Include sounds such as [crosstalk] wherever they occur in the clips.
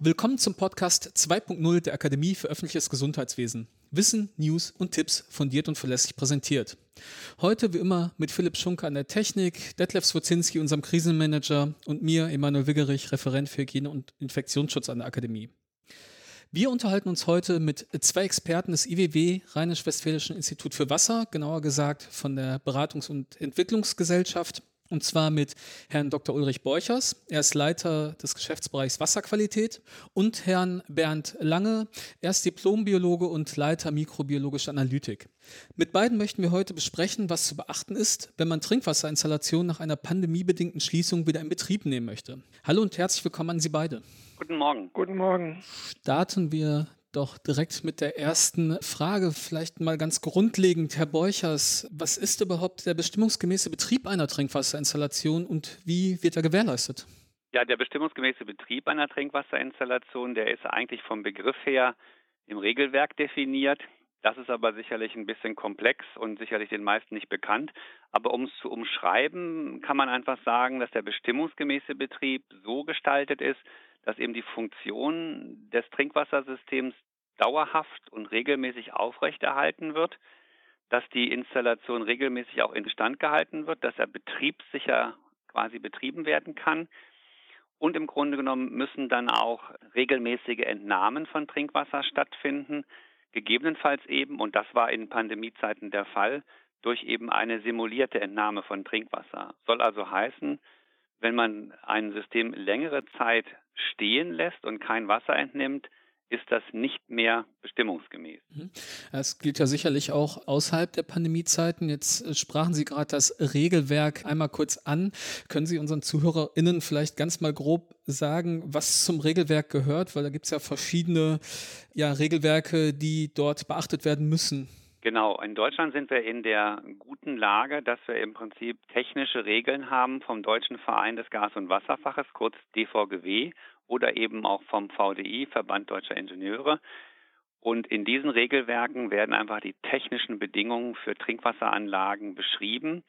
Willkommen zum Podcast 2.0 der Akademie für öffentliches Gesundheitswesen. Wissen, News und Tipps fundiert und verlässlich präsentiert. Heute wie immer mit Philipp Schunke an der Technik, Detlef Swozinski, unserem Krisenmanager und mir, Emanuel Wiggerich, Referent für Hygiene und Infektionsschutz an der Akademie. Wir unterhalten uns heute mit zwei Experten des IWW, Rheinisch-Westfälischen Institut für Wasser, genauer gesagt von der Beratungs- und Entwicklungsgesellschaft und zwar mit Herrn Dr. Ulrich Borchers. Er ist Leiter des Geschäftsbereichs Wasserqualität. Und Herrn Bernd Lange. Er ist Diplombiologe und Leiter mikrobiologischer Analytik. Mit beiden möchten wir heute besprechen, was zu beachten ist, wenn man Trinkwasserinstallationen nach einer pandemiebedingten Schließung wieder in Betrieb nehmen möchte. Hallo und herzlich willkommen an Sie beide. Guten Morgen. Guten Morgen. Starten wir doch direkt mit der ersten Frage. Vielleicht mal ganz grundlegend, Herr Beuchers, was ist überhaupt der bestimmungsgemäße Betrieb einer Trinkwasserinstallation und wie wird er gewährleistet? Ja, der bestimmungsgemäße Betrieb einer Trinkwasserinstallation, der ist eigentlich vom Begriff her im Regelwerk definiert. Das ist aber sicherlich ein bisschen komplex und sicherlich den meisten nicht bekannt. Aber um es zu umschreiben, kann man einfach sagen, dass der bestimmungsgemäße Betrieb so gestaltet ist, dass eben die Funktion des Trinkwassersystems dauerhaft und regelmäßig aufrechterhalten wird, dass die Installation regelmäßig auch instand gehalten wird, dass er betriebssicher quasi betrieben werden kann. Und im Grunde genommen müssen dann auch regelmäßige Entnahmen von Trinkwasser stattfinden, gegebenenfalls eben, und das war in Pandemiezeiten der Fall, durch eben eine simulierte Entnahme von Trinkwasser. Soll also heißen, wenn man ein System längere Zeit stehen lässt und kein Wasser entnimmt, ist das nicht mehr bestimmungsgemäß. Es mhm. gilt ja sicherlich auch außerhalb der Pandemiezeiten. Jetzt äh, sprachen Sie gerade das Regelwerk einmal kurz an. Können Sie unseren ZuhörerInnen vielleicht ganz mal grob sagen, was zum Regelwerk gehört? Weil da gibt es ja verschiedene ja, Regelwerke, die dort beachtet werden müssen. Genau, in Deutschland sind wir in der guten Lage, dass wir im Prinzip technische Regeln haben vom Deutschen Verein des Gas- und Wasserfaches, kurz DVGW, oder eben auch vom VDI, Verband Deutscher Ingenieure. Und in diesen Regelwerken werden einfach die technischen Bedingungen für Trinkwasseranlagen beschrieben.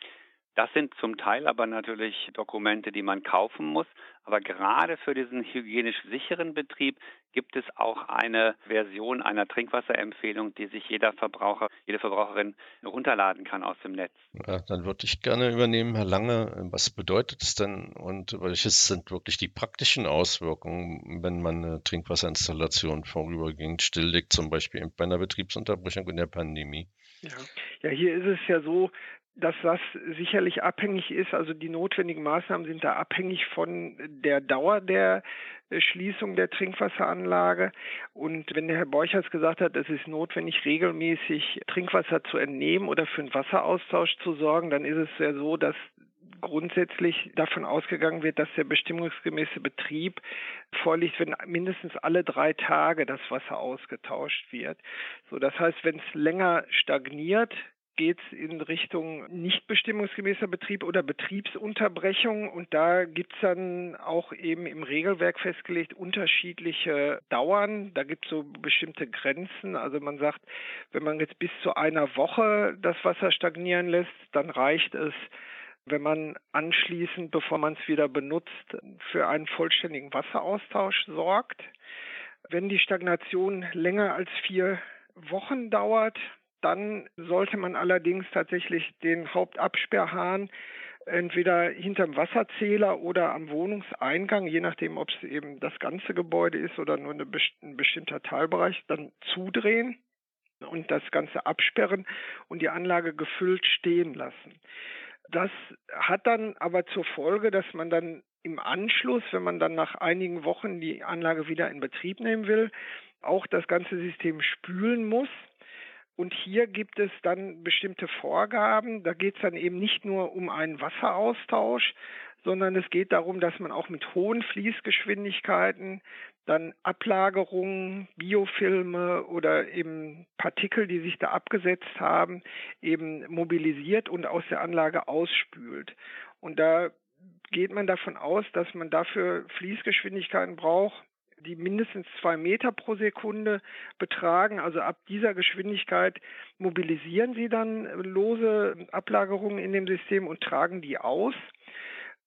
Das sind zum Teil aber natürlich Dokumente, die man kaufen muss. Aber gerade für diesen hygienisch sicheren Betrieb gibt es auch eine Version einer Trinkwasserempfehlung, die sich jeder Verbraucher, jede Verbraucherin runterladen kann aus dem Netz. Ja, dann würde ich gerne übernehmen, Herr Lange. Was bedeutet es denn und welches sind wirklich die praktischen Auswirkungen, wenn man eine Trinkwasserinstallation vorübergehend stilllegt, zum Beispiel bei einer Betriebsunterbrechung in der Pandemie? Ja. ja, hier ist es ja so, dass das sicherlich abhängig ist. Also die notwendigen Maßnahmen sind da abhängig von der Dauer der äh, Schließung der Trinkwasseranlage. Und wenn der Herr Borchers gesagt hat, es ist notwendig, regelmäßig Trinkwasser zu entnehmen oder für einen Wasseraustausch zu sorgen, dann ist es ja so, dass grundsätzlich davon ausgegangen wird, dass der bestimmungsgemäße Betrieb vorliegt, wenn mindestens alle drei Tage das Wasser ausgetauscht wird. So, das heißt, wenn es länger stagniert, geht es in Richtung nicht bestimmungsgemäßer Betrieb oder Betriebsunterbrechung. Und da gibt es dann auch eben im Regelwerk festgelegt unterschiedliche Dauern. Da gibt es so bestimmte Grenzen. Also man sagt, wenn man jetzt bis zu einer Woche das Wasser stagnieren lässt, dann reicht es, wenn man anschließend, bevor man es wieder benutzt, für einen vollständigen Wasseraustausch sorgt. Wenn die Stagnation länger als vier Wochen dauert, dann sollte man allerdings tatsächlich den Hauptabsperrhahn entweder hinterm Wasserzähler oder am Wohnungseingang, je nachdem, ob es eben das ganze Gebäude ist oder nur eine, ein bestimmter Teilbereich, dann zudrehen und das Ganze absperren und die Anlage gefüllt stehen lassen. Das hat dann aber zur Folge, dass man dann im Anschluss, wenn man dann nach einigen Wochen die Anlage wieder in Betrieb nehmen will, auch das ganze System spülen muss und hier gibt es dann bestimmte Vorgaben. Da geht es dann eben nicht nur um einen Wasseraustausch, sondern es geht darum, dass man auch mit hohen Fließgeschwindigkeiten dann Ablagerungen, Biofilme oder eben Partikel, die sich da abgesetzt haben, eben mobilisiert und aus der Anlage ausspült. Und da geht man davon aus, dass man dafür Fließgeschwindigkeiten braucht die mindestens zwei Meter pro Sekunde betragen. Also ab dieser Geschwindigkeit mobilisieren sie dann lose Ablagerungen in dem System und tragen die aus.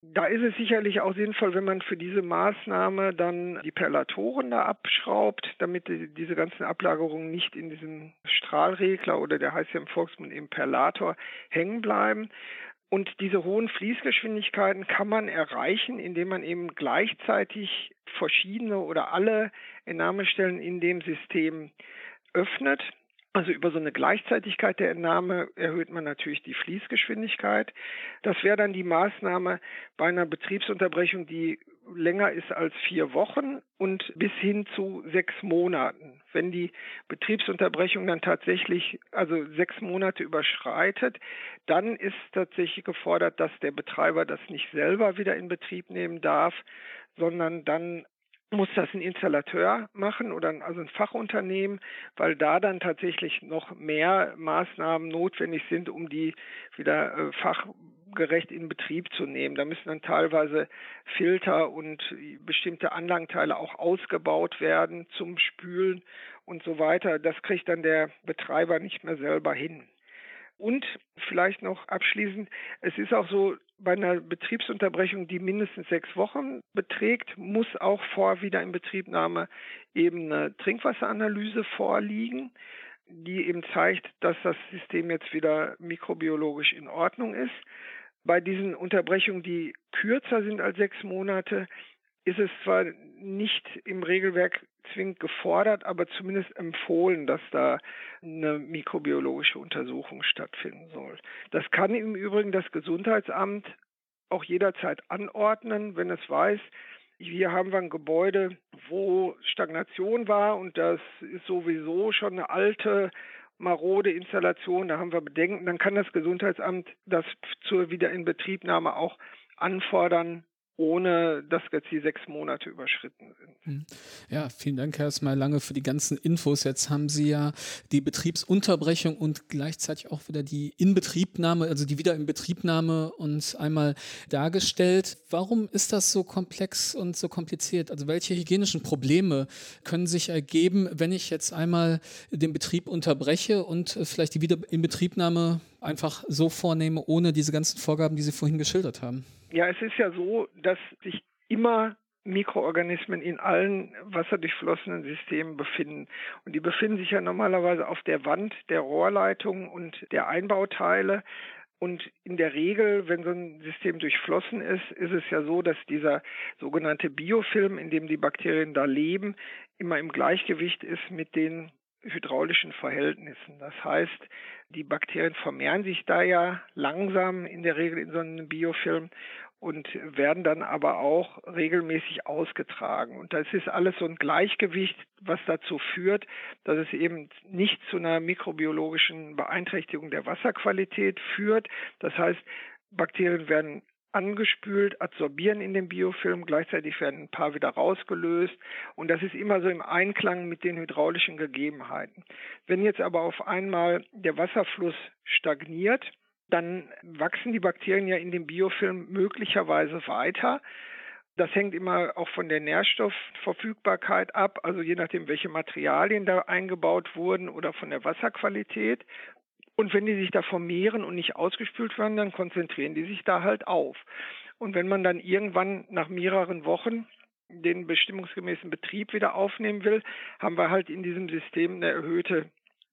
Da ist es sicherlich auch sinnvoll, wenn man für diese Maßnahme dann die Perlatoren da abschraubt, damit die, diese ganzen Ablagerungen nicht in diesem Strahlregler oder der heißt ja im Volksmund eben Perlator hängen bleiben. Und diese hohen Fließgeschwindigkeiten kann man erreichen, indem man eben gleichzeitig verschiedene oder alle Entnahmestellen in dem System öffnet. Also über so eine Gleichzeitigkeit der Entnahme erhöht man natürlich die Fließgeschwindigkeit. Das wäre dann die Maßnahme bei einer Betriebsunterbrechung, die länger ist als vier Wochen und bis hin zu sechs Monaten. Wenn die Betriebsunterbrechung dann tatsächlich also sechs Monate überschreitet, dann ist tatsächlich gefordert, dass der Betreiber das nicht selber wieder in Betrieb nehmen darf, sondern dann muss das ein Installateur machen oder ein, also ein Fachunternehmen, weil da dann tatsächlich noch mehr Maßnahmen notwendig sind, um die wieder äh, fachgerecht in Betrieb zu nehmen. Da müssen dann teilweise Filter und bestimmte Anlagenteile auch ausgebaut werden zum Spülen und so weiter. Das kriegt dann der Betreiber nicht mehr selber hin. Und vielleicht noch abschließend, es ist auch so, bei einer Betriebsunterbrechung, die mindestens sechs Wochen beträgt, muss auch vor Wiederinbetriebnahme eben eine Trinkwasseranalyse vorliegen, die eben zeigt, dass das System jetzt wieder mikrobiologisch in Ordnung ist. Bei diesen Unterbrechungen, die kürzer sind als sechs Monate, ist es zwar nicht im Regelwerk zwingend gefordert, aber zumindest empfohlen, dass da eine mikrobiologische Untersuchung stattfinden soll. Das kann im Übrigen das Gesundheitsamt auch jederzeit anordnen, wenn es weiß, hier haben wir ein Gebäude, wo Stagnation war und das ist sowieso schon eine alte marode Installation, da haben wir Bedenken, dann kann das Gesundheitsamt das zur Wiederinbetriebnahme auch anfordern, ohne dass jetzt die sechs Monate überschritten sind. Hm. Ja, vielen Dank erstmal lange für die ganzen Infos. Jetzt haben Sie ja die Betriebsunterbrechung und gleichzeitig auch wieder die Inbetriebnahme, also die Wiederinbetriebnahme uns einmal dargestellt. Warum ist das so komplex und so kompliziert? Also welche hygienischen Probleme können sich ergeben, wenn ich jetzt einmal den Betrieb unterbreche und vielleicht die Wiederinbetriebnahme einfach so vornehme, ohne diese ganzen Vorgaben, die Sie vorhin geschildert haben? Ja, es ist ja so, dass sich immer Mikroorganismen in allen wasserdurchflossenen Systemen befinden. Und die befinden sich ja normalerweise auf der Wand der Rohrleitung und der Einbauteile. Und in der Regel, wenn so ein System durchflossen ist, ist es ja so, dass dieser sogenannte Biofilm, in dem die Bakterien da leben, immer im Gleichgewicht ist mit den hydraulischen Verhältnissen. Das heißt, die Bakterien vermehren sich da ja langsam in der Regel in so einem Biofilm und werden dann aber auch regelmäßig ausgetragen. Und das ist alles so ein Gleichgewicht, was dazu führt, dass es eben nicht zu einer mikrobiologischen Beeinträchtigung der Wasserqualität führt. Das heißt, Bakterien werden angespült, adsorbieren in den Biofilm, gleichzeitig werden ein paar wieder rausgelöst und das ist immer so im Einklang mit den hydraulischen Gegebenheiten. Wenn jetzt aber auf einmal der Wasserfluss stagniert, dann wachsen die Bakterien ja in dem Biofilm möglicherweise weiter. Das hängt immer auch von der Nährstoffverfügbarkeit ab, also je nachdem, welche Materialien da eingebaut wurden oder von der Wasserqualität. Und wenn die sich da vermehren und nicht ausgespült werden, dann konzentrieren die sich da halt auf. Und wenn man dann irgendwann nach mehreren Wochen den bestimmungsgemäßen Betrieb wieder aufnehmen will, haben wir halt in diesem System eine erhöhte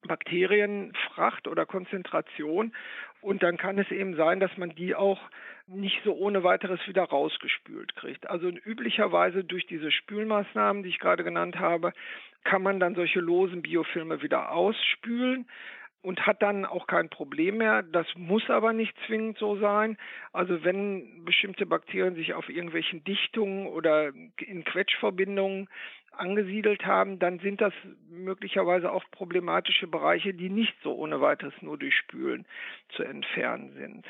Bakterienfracht oder Konzentration. Und dann kann es eben sein, dass man die auch nicht so ohne weiteres wieder rausgespült kriegt. Also üblicherweise durch diese Spülmaßnahmen, die ich gerade genannt habe, kann man dann solche losen Biofilme wieder ausspülen und hat dann auch kein Problem mehr. Das muss aber nicht zwingend so sein. Also wenn bestimmte Bakterien sich auf irgendwelchen Dichtungen oder in Quetschverbindungen angesiedelt haben, dann sind das möglicherweise auch problematische Bereiche, die nicht so ohne weiteres nur durch Spülen zu entfernen sind.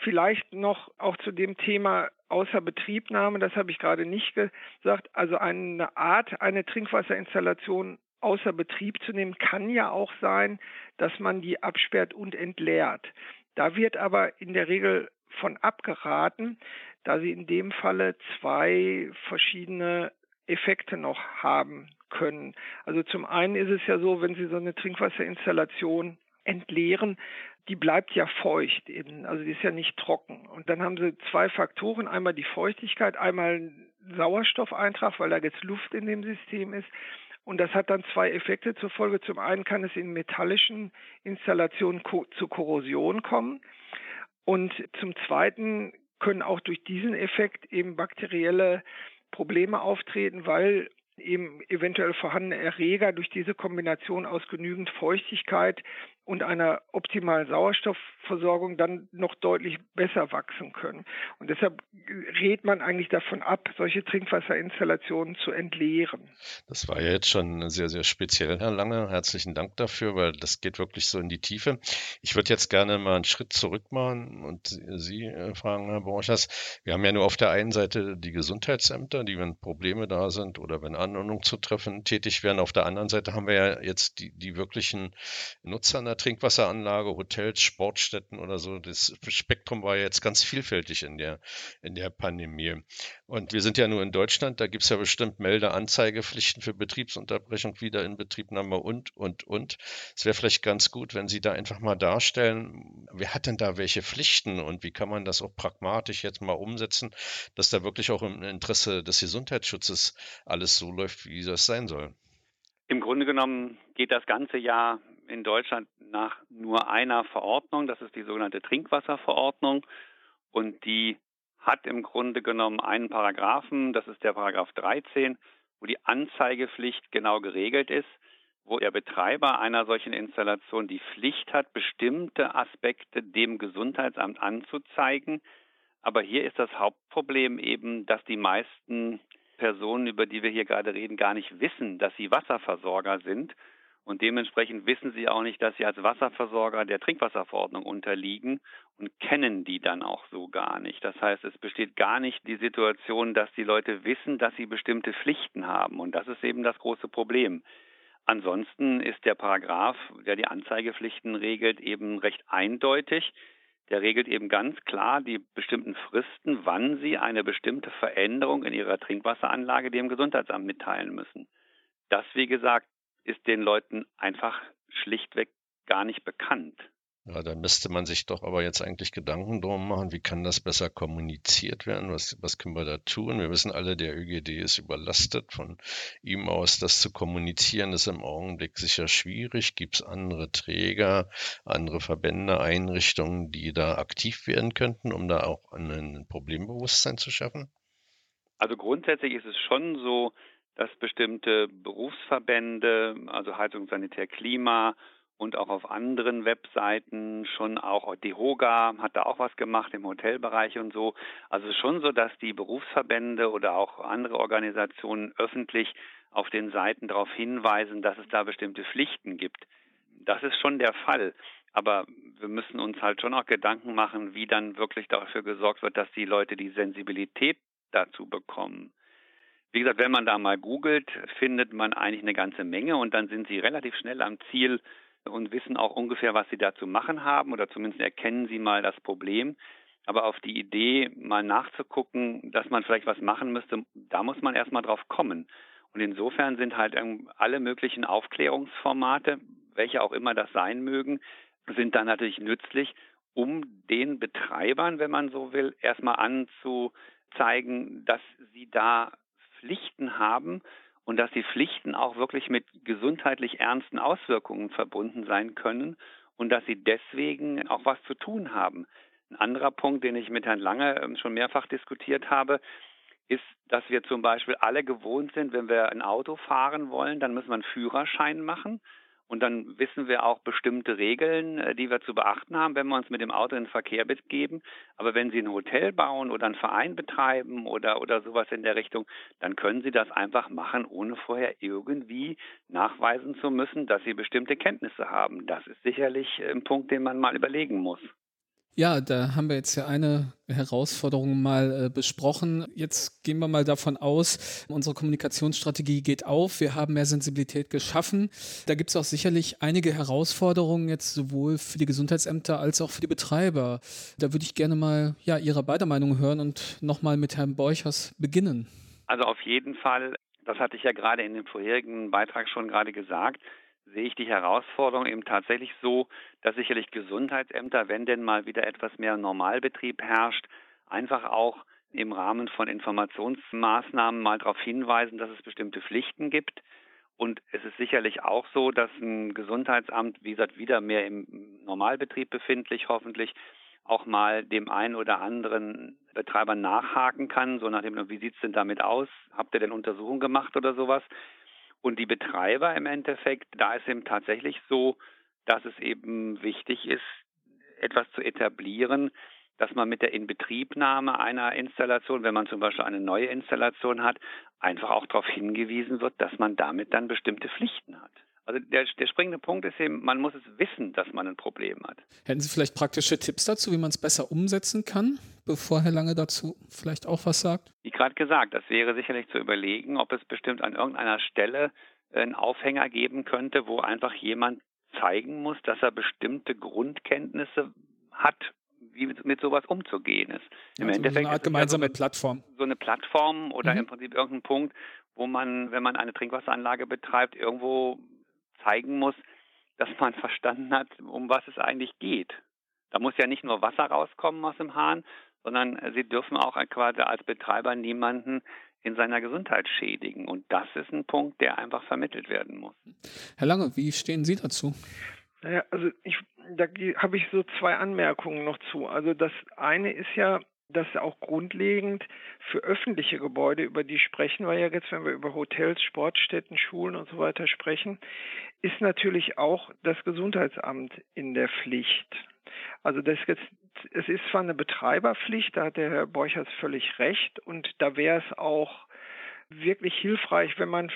Vielleicht noch auch zu dem Thema Außerbetriebnahme, das habe ich gerade nicht gesagt. Also eine Art, eine Trinkwasserinstallation außer Betrieb zu nehmen, kann ja auch sein, dass man die absperrt und entleert. Da wird aber in der Regel von abgeraten, da sie in dem Falle zwei verschiedene Effekte noch haben können. Also zum einen ist es ja so, wenn Sie so eine Trinkwasserinstallation entleeren, die bleibt ja feucht eben, also die ist ja nicht trocken. Und dann haben sie zwei Faktoren, einmal die Feuchtigkeit, einmal Sauerstoffeintrag, weil da jetzt Luft in dem System ist. Und das hat dann zwei Effekte zur Folge. Zum einen kann es in metallischen Installationen zu Korrosion kommen. Und zum zweiten können auch durch diesen Effekt eben bakterielle Probleme auftreten, weil eben eventuell vorhandene Erreger durch diese Kombination aus genügend Feuchtigkeit und einer optimalen Sauerstoffversorgung dann noch deutlich besser wachsen können. Und deshalb rät man eigentlich davon ab, solche Trinkwasserinstallationen zu entleeren. Das war ja jetzt schon sehr, sehr speziell, Herr Lange. Herzlichen Dank dafür, weil das geht wirklich so in die Tiefe. Ich würde jetzt gerne mal einen Schritt zurück machen und Sie äh, fragen, Herr Borchers. Wir haben ja nur auf der einen Seite die Gesundheitsämter, die, wenn Probleme da sind oder wenn Anordnungen zu treffen, tätig werden. Auf der anderen Seite haben wir ja jetzt die, die wirklichen Nutzer Trinkwasseranlage, Hotels, Sportstätten oder so. Das Spektrum war jetzt ganz vielfältig in der, in der Pandemie. Und wir sind ja nur in Deutschland, da gibt es ja bestimmt Meldeanzeigepflichten für Betriebsunterbrechung, Wiederinbetriebnahme und, und, und. Es wäre vielleicht ganz gut, wenn Sie da einfach mal darstellen, wer hat denn da welche Pflichten und wie kann man das auch pragmatisch jetzt mal umsetzen, dass da wirklich auch im Interesse des Gesundheitsschutzes alles so läuft, wie das sein soll. Im Grunde genommen geht das ganze Jahr in Deutschland nach nur einer Verordnung, das ist die sogenannte Trinkwasserverordnung und die hat im Grunde genommen einen Paragraphen, das ist der Paragraph 13, wo die Anzeigepflicht genau geregelt ist, wo der Betreiber einer solchen Installation die Pflicht hat, bestimmte Aspekte dem Gesundheitsamt anzuzeigen. Aber hier ist das Hauptproblem eben, dass die meisten Personen, über die wir hier gerade reden, gar nicht wissen, dass sie Wasserversorger sind und dementsprechend wissen sie auch nicht, dass sie als Wasserversorger der Trinkwasserverordnung unterliegen und kennen die dann auch so gar nicht. Das heißt, es besteht gar nicht die Situation, dass die Leute wissen, dass sie bestimmte Pflichten haben. Und das ist eben das große Problem. Ansonsten ist der Paragraph, der die Anzeigepflichten regelt, eben recht eindeutig. Der regelt eben ganz klar die bestimmten Fristen, wann sie eine bestimmte Veränderung in ihrer Trinkwasseranlage dem Gesundheitsamt mitteilen müssen. Das, wie gesagt, ist den Leuten einfach schlichtweg gar nicht bekannt. Ja, da müsste man sich doch aber jetzt eigentlich Gedanken drum machen, wie kann das besser kommuniziert werden? Was, was können wir da tun? Wir wissen alle, der ÖGD ist überlastet. Von ihm aus das zu kommunizieren, ist im Augenblick sicher schwierig. Gibt es andere Träger, andere Verbände, Einrichtungen, die da aktiv werden könnten, um da auch ein Problembewusstsein zu schaffen? Also grundsätzlich ist es schon so, dass bestimmte Berufsverbände, also Heizung, Sanitär, Klima und auch auf anderen Webseiten schon auch die Hoga hat da auch was gemacht im Hotelbereich und so. Also schon so, dass die Berufsverbände oder auch andere Organisationen öffentlich auf den Seiten darauf hinweisen, dass es da bestimmte Pflichten gibt. Das ist schon der Fall. Aber wir müssen uns halt schon auch Gedanken machen, wie dann wirklich dafür gesorgt wird, dass die Leute die Sensibilität dazu bekommen. Wie gesagt, wenn man da mal googelt, findet man eigentlich eine ganze Menge und dann sind sie relativ schnell am Ziel und wissen auch ungefähr, was sie da zu machen haben oder zumindest erkennen sie mal das Problem. Aber auf die Idee, mal nachzugucken, dass man vielleicht was machen müsste, da muss man erstmal drauf kommen. Und insofern sind halt alle möglichen Aufklärungsformate, welche auch immer das sein mögen, sind dann natürlich nützlich, um den Betreibern, wenn man so will, erstmal anzuzeigen, dass sie da Pflichten haben und dass die Pflichten auch wirklich mit gesundheitlich ernsten Auswirkungen verbunden sein können und dass sie deswegen auch was zu tun haben. Ein anderer Punkt, den ich mit Herrn Lange ähm, schon mehrfach diskutiert habe, ist, dass wir zum Beispiel alle gewohnt sind, wenn wir ein Auto fahren wollen, dann müssen wir einen Führerschein machen. Und dann wissen wir auch bestimmte Regeln, äh, die wir zu beachten haben, wenn wir uns mit dem Auto in den Verkehr begeben. Aber wenn Sie ein Hotel bauen oder einen Verein betreiben oder, oder sowas in der Richtung, dann können Sie das einfach machen, ohne vorher irgendwie nachweisen zu müssen, dass Sie bestimmte Kenntnisse haben. Das ist sicherlich ein Punkt, den man mal überlegen muss. Ja, da haben wir jetzt ja eine Herausforderung mal äh, besprochen. Jetzt gehen wir mal davon aus, unsere Kommunikationsstrategie geht auf. Wir haben mehr Sensibilität geschaffen. Da gibt es auch sicherlich einige Herausforderungen jetzt sowohl für die Gesundheitsämter als auch für die Betreiber. Da würde ich gerne mal ja, Ihre beider Meinung hören und nochmal mit Herrn Borchers beginnen. Also auf jeden Fall, das hatte ich ja gerade in dem vorherigen Beitrag schon gerade gesagt, sehe ich die Herausforderung eben tatsächlich so, dass sicherlich Gesundheitsämter, wenn denn mal wieder etwas mehr Normalbetrieb herrscht, einfach auch im Rahmen von Informationsmaßnahmen mal darauf hinweisen, dass es bestimmte Pflichten gibt. Und es ist sicherlich auch so, dass ein Gesundheitsamt, wie gesagt, wieder mehr im Normalbetrieb befindlich, hoffentlich auch mal dem einen oder anderen Betreiber nachhaken kann, so nach dem, wie sieht es denn damit aus? Habt ihr denn Untersuchungen gemacht oder sowas? Und die Betreiber im Endeffekt, da ist eben tatsächlich so, dass es eben wichtig ist, etwas zu etablieren, dass man mit der Inbetriebnahme einer Installation, wenn man zum Beispiel eine neue Installation hat, einfach auch darauf hingewiesen wird, dass man damit dann bestimmte Pflichten hat. Also der, der springende Punkt ist eben, man muss es wissen, dass man ein Problem hat. Hätten Sie vielleicht praktische Tipps dazu, wie man es besser umsetzen kann, bevor Herr Lange dazu vielleicht auch was sagt? Gerade gesagt, das wäre sicherlich zu überlegen, ob es bestimmt an irgendeiner Stelle einen Aufhänger geben könnte, wo einfach jemand zeigen muss, dass er bestimmte Grundkenntnisse hat, wie mit, mit sowas umzugehen ist. Im also Endeffekt so eine Art gemeinsame so eine, Plattform. So eine Plattform oder mhm. im Prinzip irgendein Punkt, wo man, wenn man eine Trinkwasseranlage betreibt, irgendwo zeigen muss, dass man [laughs] verstanden hat, um was es eigentlich geht. Da muss ja nicht nur Wasser rauskommen aus dem Hahn, sondern sie dürfen auch quasi als Betreiber niemanden in seiner Gesundheit schädigen. Und das ist ein Punkt, der einfach vermittelt werden muss. Herr Lange, wie stehen Sie dazu? Naja, also ich, da habe ich so zwei Anmerkungen noch zu. Also das eine ist ja, dass auch grundlegend für öffentliche Gebäude, über die sprechen wir ja jetzt, wenn wir über Hotels, Sportstätten, Schulen und so weiter sprechen, ist natürlich auch das Gesundheitsamt in der Pflicht. Also das jetzt, es ist zwar eine Betreiberpflicht, da hat der Herr Borchers völlig recht, und da wäre es auch wirklich hilfreich, wenn man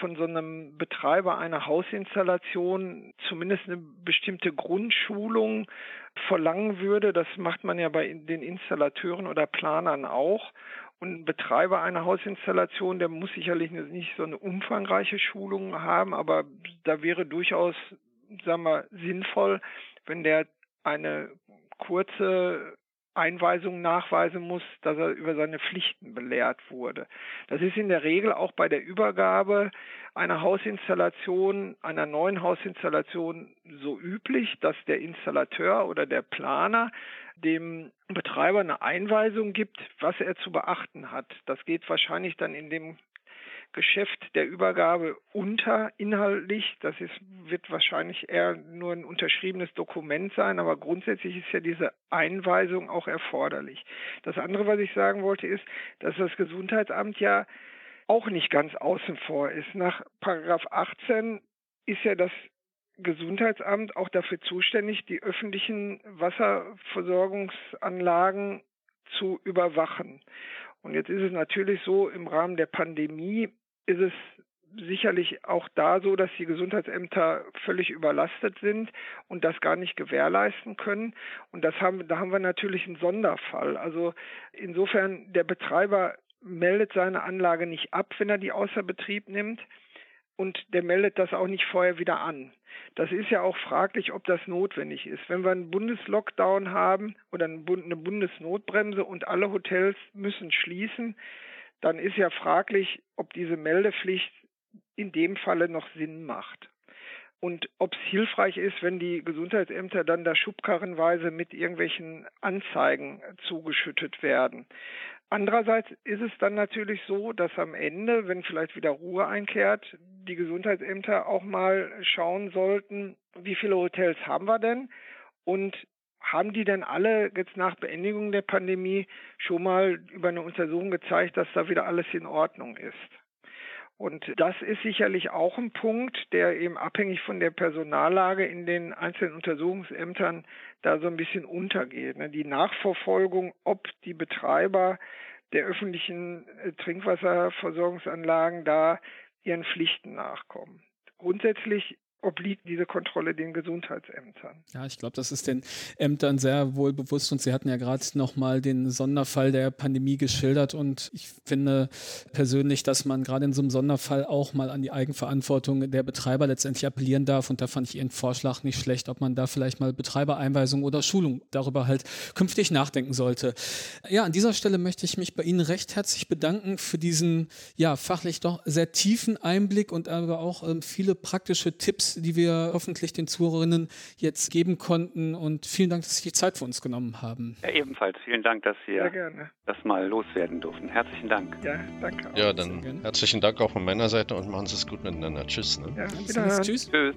von so einem Betreiber einer Hausinstallation zumindest eine bestimmte Grundschulung verlangen würde. Das macht man ja bei den Installateuren oder Planern auch. Und ein Betreiber einer Hausinstallation, der muss sicherlich nicht so eine umfangreiche Schulung haben, aber da wäre durchaus, sagen wir, sinnvoll, wenn der eine kurze Einweisung nachweisen muss, dass er über seine Pflichten belehrt wurde. Das ist in der Regel auch bei der Übergabe einer Hausinstallation, einer neuen Hausinstallation so üblich, dass der Installateur oder der Planer dem Betreiber eine Einweisung gibt, was er zu beachten hat. Das geht wahrscheinlich dann in dem Geschäft der Übergabe unter inhaltlich. Das ist, wird wahrscheinlich eher nur ein unterschriebenes Dokument sein, aber grundsätzlich ist ja diese Einweisung auch erforderlich. Das andere, was ich sagen wollte, ist, dass das Gesundheitsamt ja auch nicht ganz außen vor ist. Nach Paragraph 18 ist ja das Gesundheitsamt auch dafür zuständig, die öffentlichen Wasserversorgungsanlagen zu überwachen. Und jetzt ist es natürlich so, im Rahmen der Pandemie ist es sicherlich auch da so, dass die Gesundheitsämter völlig überlastet sind und das gar nicht gewährleisten können. Und das haben, da haben wir natürlich einen Sonderfall. Also insofern, der Betreiber meldet seine Anlage nicht ab, wenn er die außer Betrieb nimmt und der meldet das auch nicht vorher wieder an. Das ist ja auch fraglich, ob das notwendig ist. Wenn wir einen Bundeslockdown haben oder eine Bundesnotbremse und alle Hotels müssen schließen, dann ist ja fraglich, ob diese Meldepflicht in dem Falle noch Sinn macht. Und ob es hilfreich ist, wenn die Gesundheitsämter dann da schubkarrenweise mit irgendwelchen Anzeigen zugeschüttet werden. Andererseits ist es dann natürlich so, dass am Ende, wenn vielleicht wieder Ruhe einkehrt, die Gesundheitsämter auch mal schauen sollten, wie viele Hotels haben wir denn und haben die denn alle jetzt nach Beendigung der Pandemie schon mal über eine Untersuchung gezeigt, dass da wieder alles in Ordnung ist? Und das ist sicherlich auch ein Punkt, der eben abhängig von der Personallage in den einzelnen Untersuchungsämtern da so ein bisschen untergeht. Ne? Die Nachverfolgung, ob die Betreiber der öffentlichen äh, Trinkwasserversorgungsanlagen da ihren Pflichten nachkommen. Grundsätzlich obliegt diese Kontrolle den Gesundheitsämtern. Ja, ich glaube, das ist den Ämtern sehr wohl bewusst und Sie hatten ja gerade nochmal den Sonderfall der Pandemie geschildert und ich finde persönlich, dass man gerade in so einem Sonderfall auch mal an die Eigenverantwortung der Betreiber letztendlich appellieren darf und da fand ich Ihren Vorschlag nicht schlecht, ob man da vielleicht mal Betreibereinweisung oder Schulung darüber halt künftig nachdenken sollte. Ja, an dieser Stelle möchte ich mich bei Ihnen recht herzlich bedanken für diesen ja fachlich doch sehr tiefen Einblick und aber auch ähm, viele praktische Tipps, die wir hoffentlich den Zuhörerinnen jetzt geben konnten. Und vielen Dank, dass Sie die Zeit für uns genommen haben. Ja, ebenfalls. Vielen Dank, dass wir das mal loswerden durften. Herzlichen Dank. Ja, danke. Auch. Ja, dann herzlichen Dank auch von meiner Seite und machen Sie es gut miteinander. Tschüss. Ne? Ja, Tschüss. Tschüss.